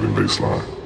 driving bass line.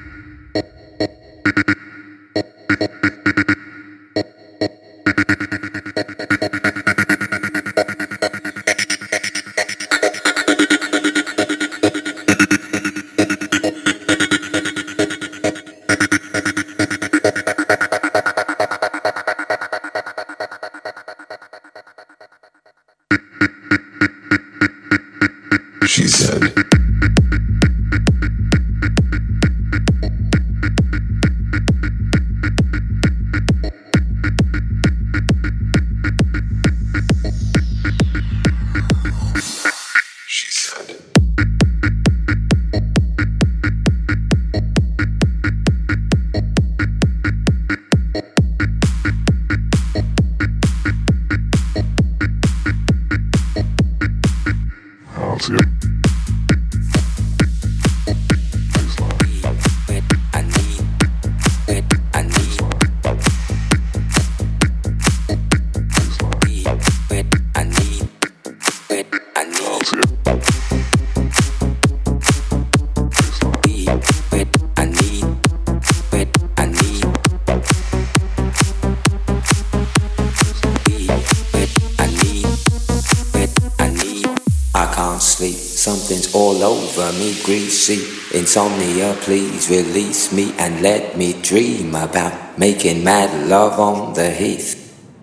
and let me dream about making mad love on the heath.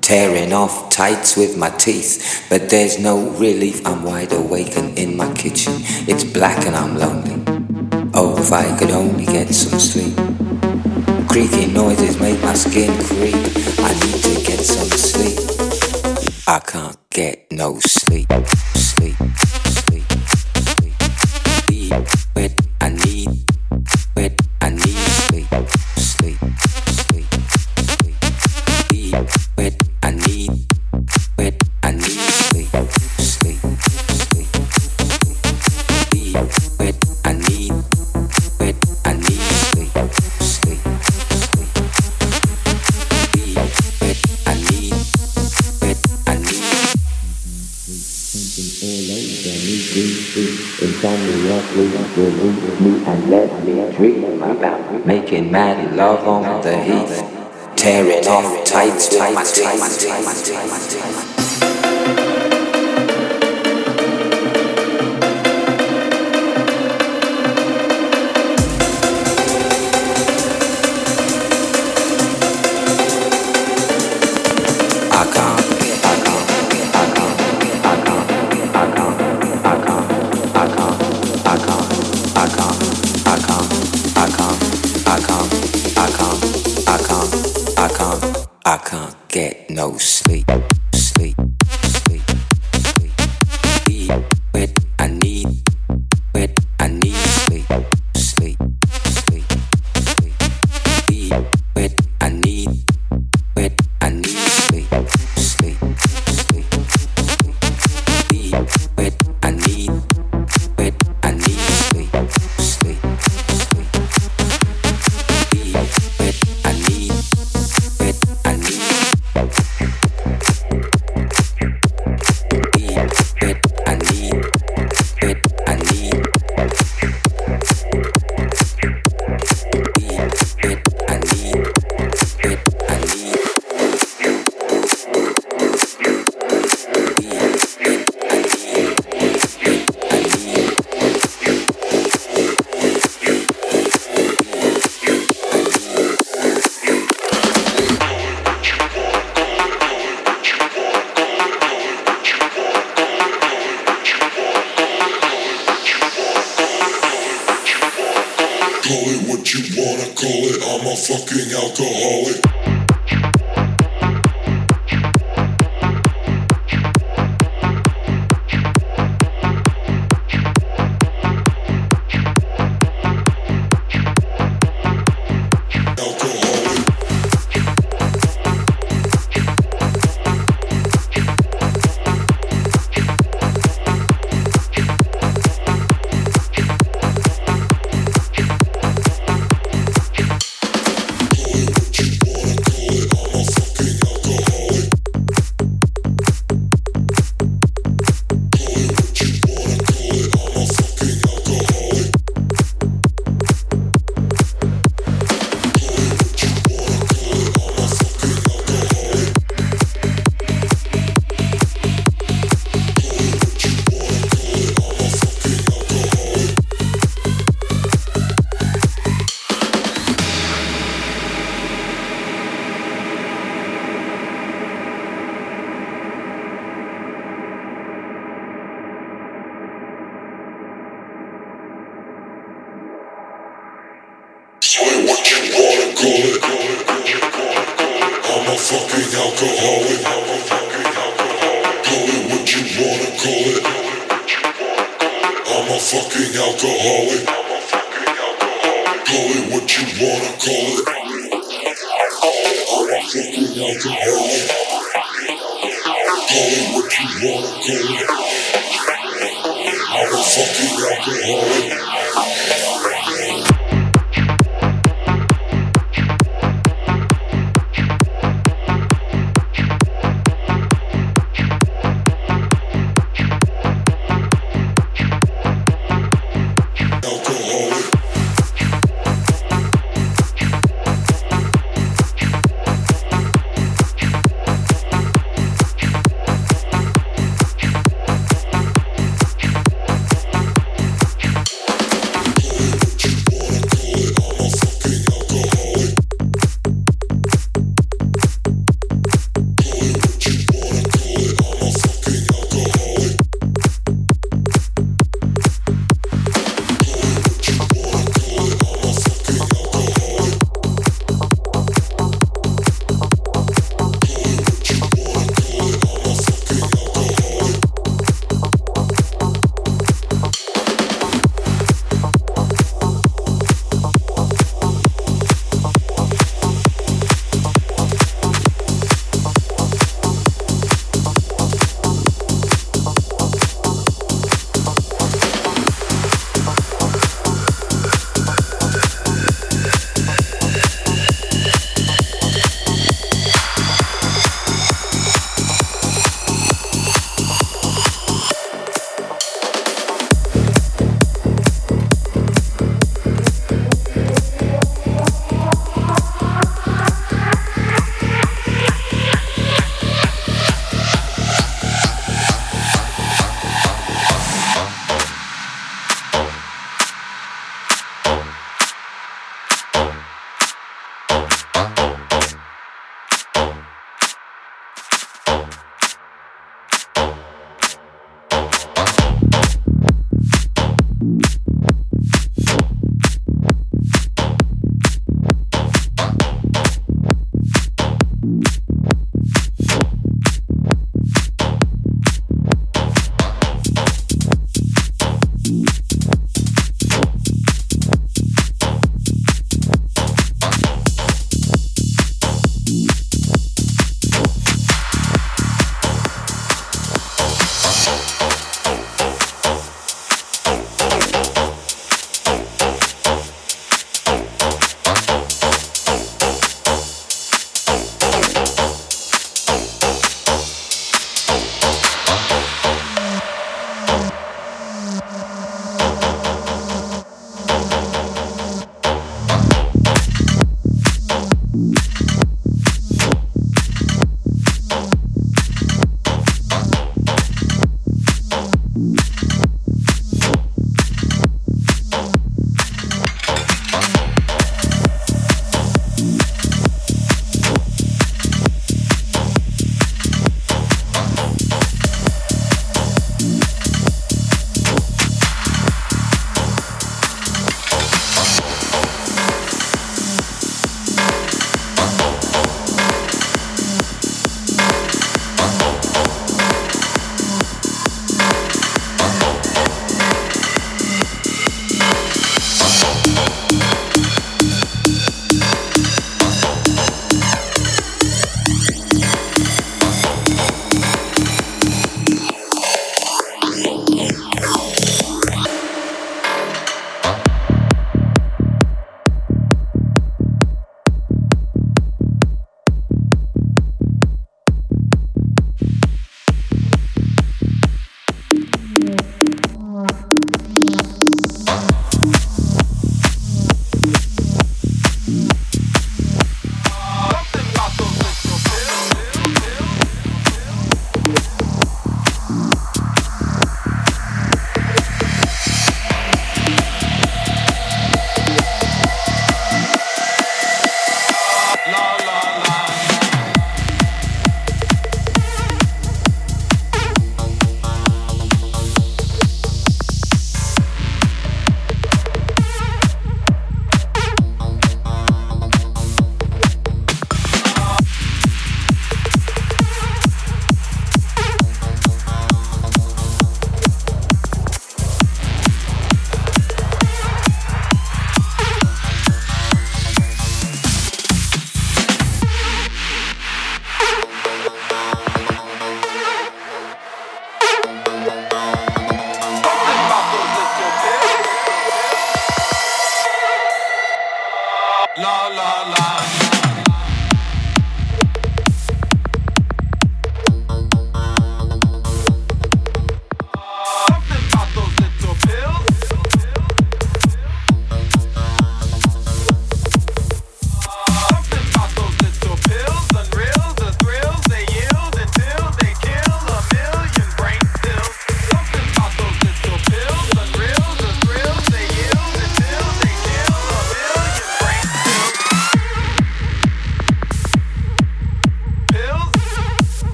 Tearing off tights with my teeth, but there's no relief. I'm wide awake and in my kitchen. It's black and I'm lonely. Oh, if I could only get some sleep. Creaky noises make my skin creep. I need to get some sleep. I can't get no sleep, sleep. and let me dream about making mad love on the heath, tearing off tights with my teeth. I can't, I can't get no sleep, sleep.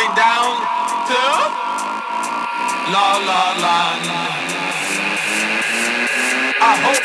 Going down to La La Land. I hope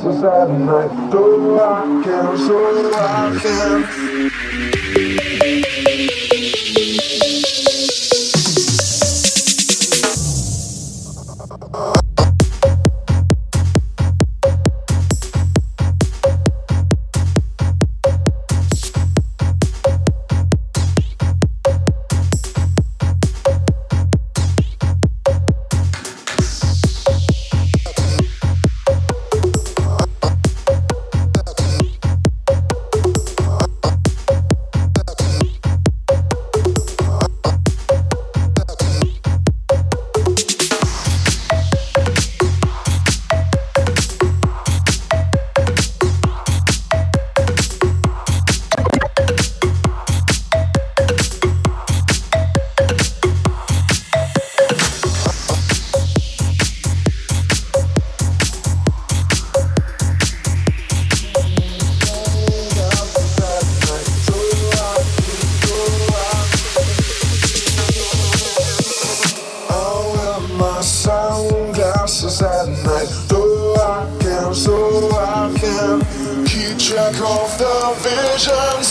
Saturday night. So I can, so I can.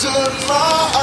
In my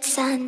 赞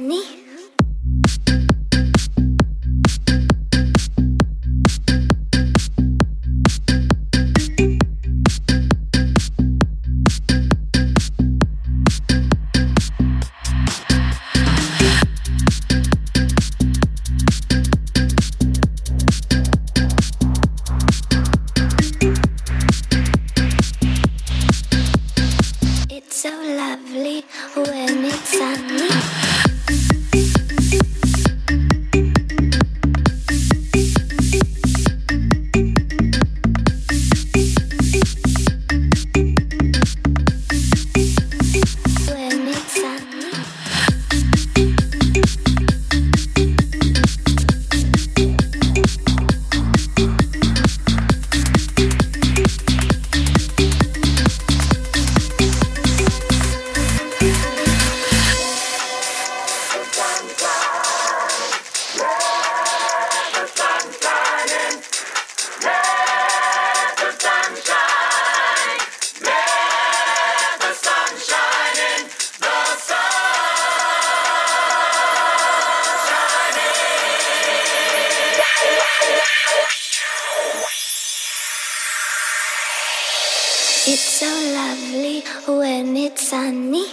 lovely when it's sunny.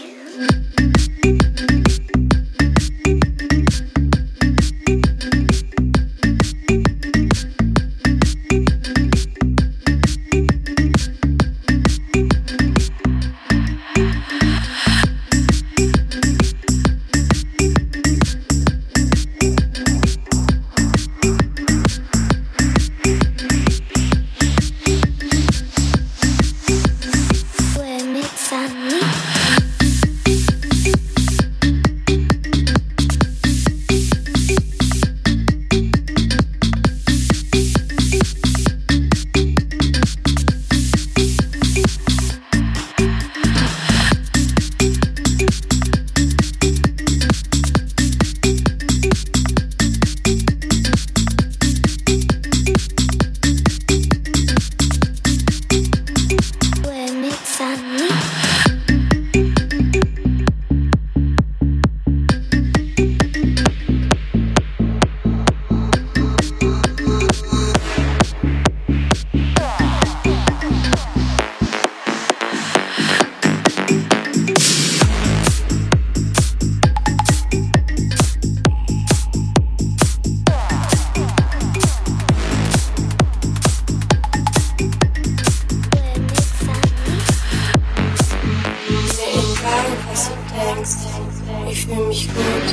Ich fühle mich gut.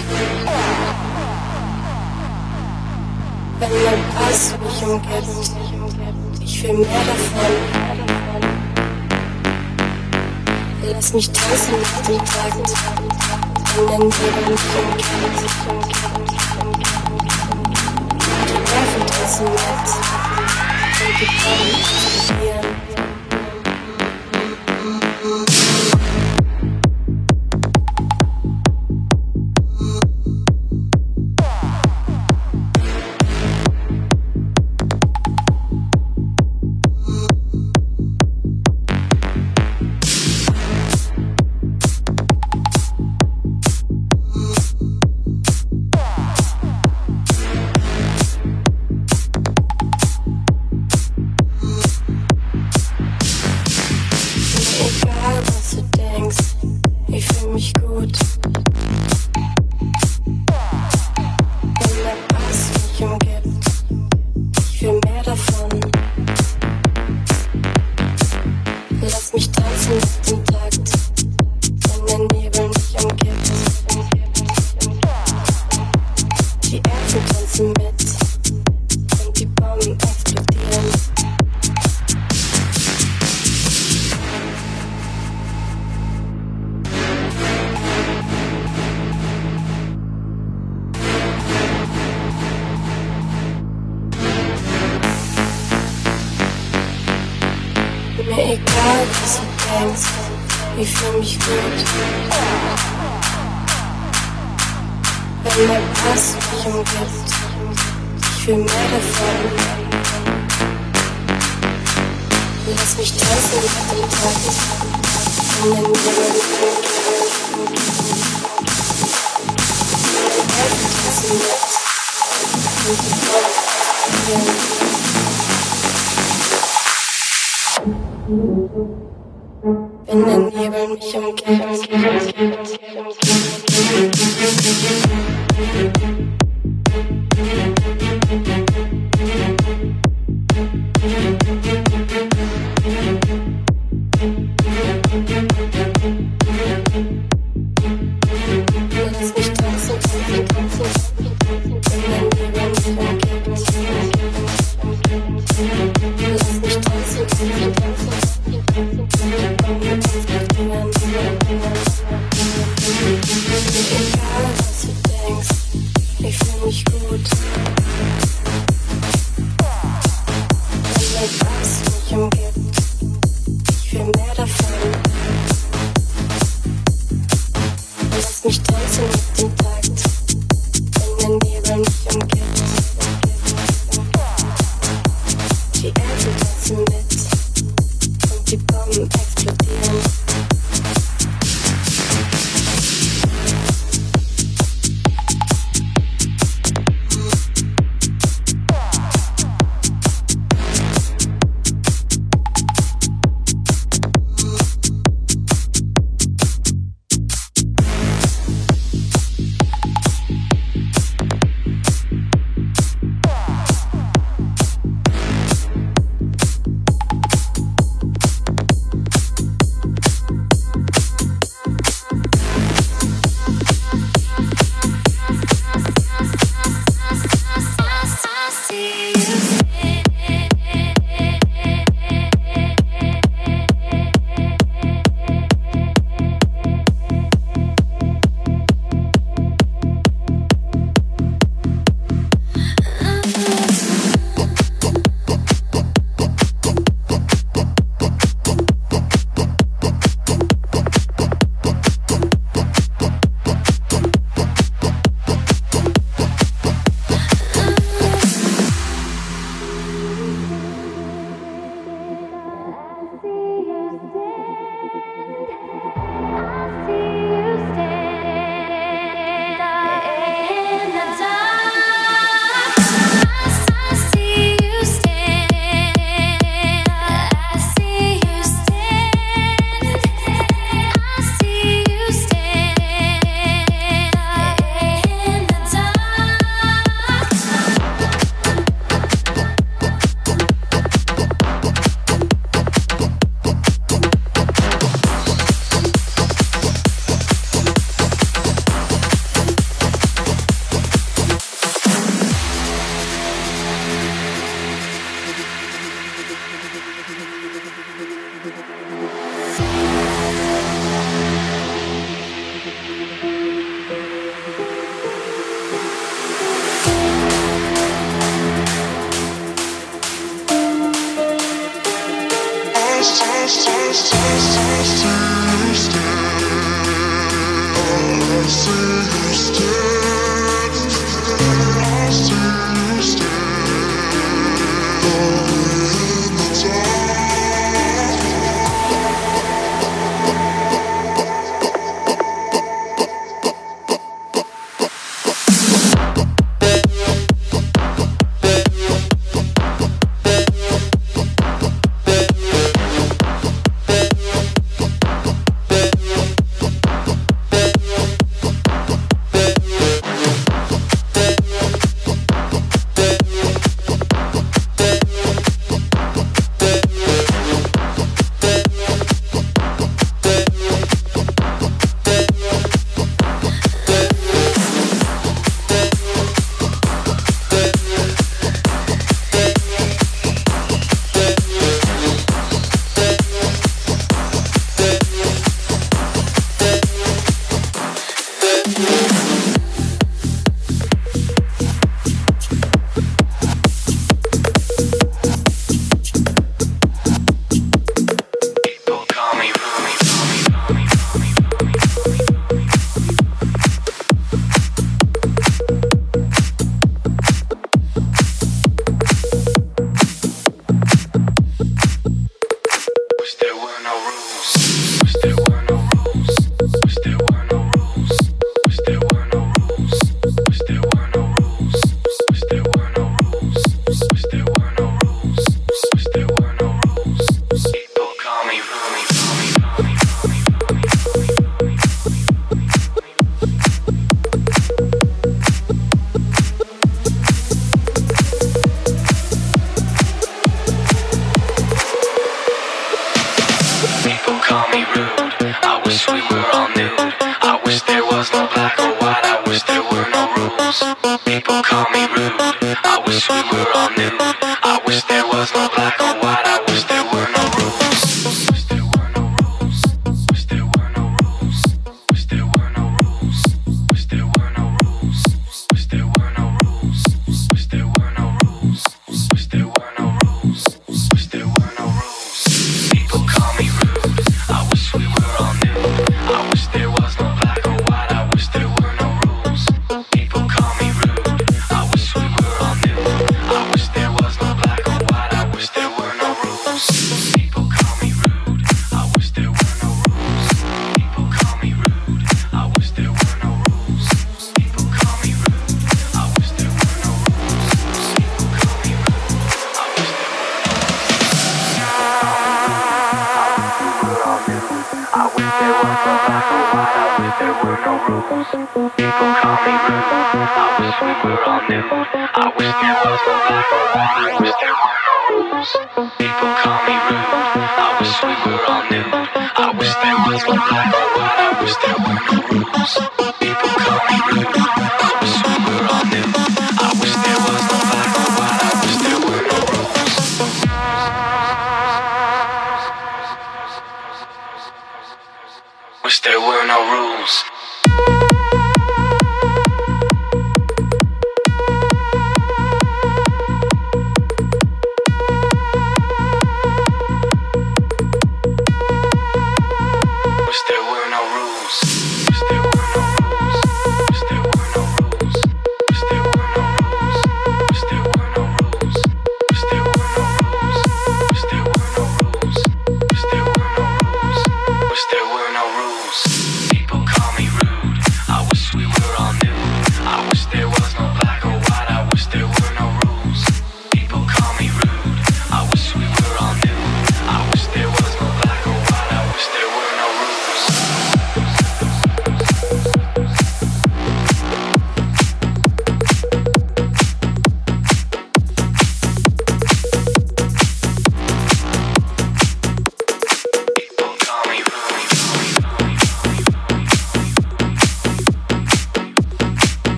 Wenn mein Pass mich umgibt, ich will mehr davon. Lass mich tanzen mit dem Takt, wenn der Nebel umgibt. Die Nerven tanzen mit und die Palmen explodieren. eins, ich fühle mich gut. Wenn der Bass mich umgibt, ich will mehr davon. Lass mich tanzen mit dem Tag in den Nebel. Tanzen mit und die Freude. Thank you. Wenn der Nebel mich umgibt, umgibt, umgibt, umgibt, umgibt.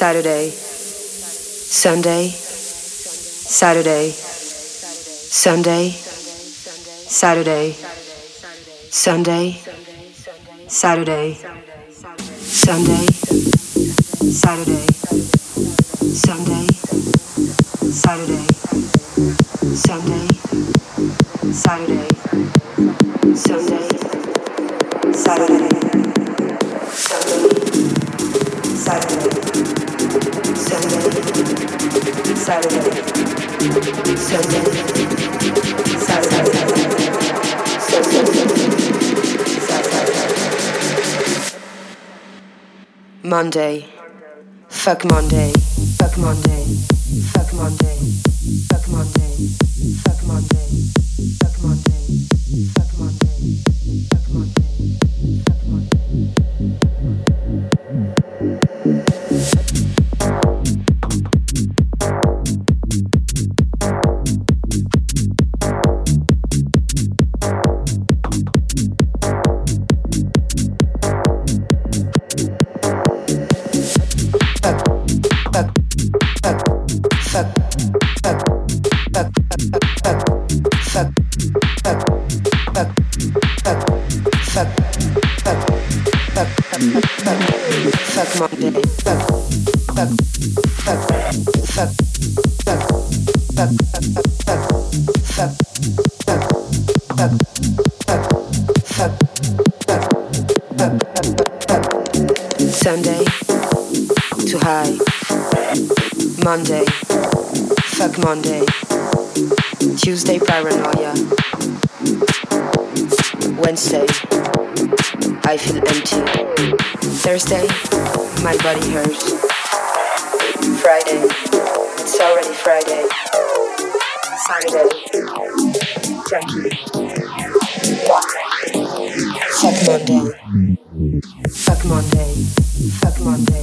Saturday, Sunday, Saturday, Sunday, Saturday, Sunday, Saturday, Sunday, Saturday, Sunday, Saturday, Sunday, Saturday, Sunday, Monday, fuck Monday, fuck Monday, fuck Monday, fuck Monday, fuck Monday, paranoia. Wednesday. I feel empty. Thursday, my body hurts. Friday, it's already Friday. Saturday, junkie. Fuck Monday. Fuck Monday. Fuck Monday.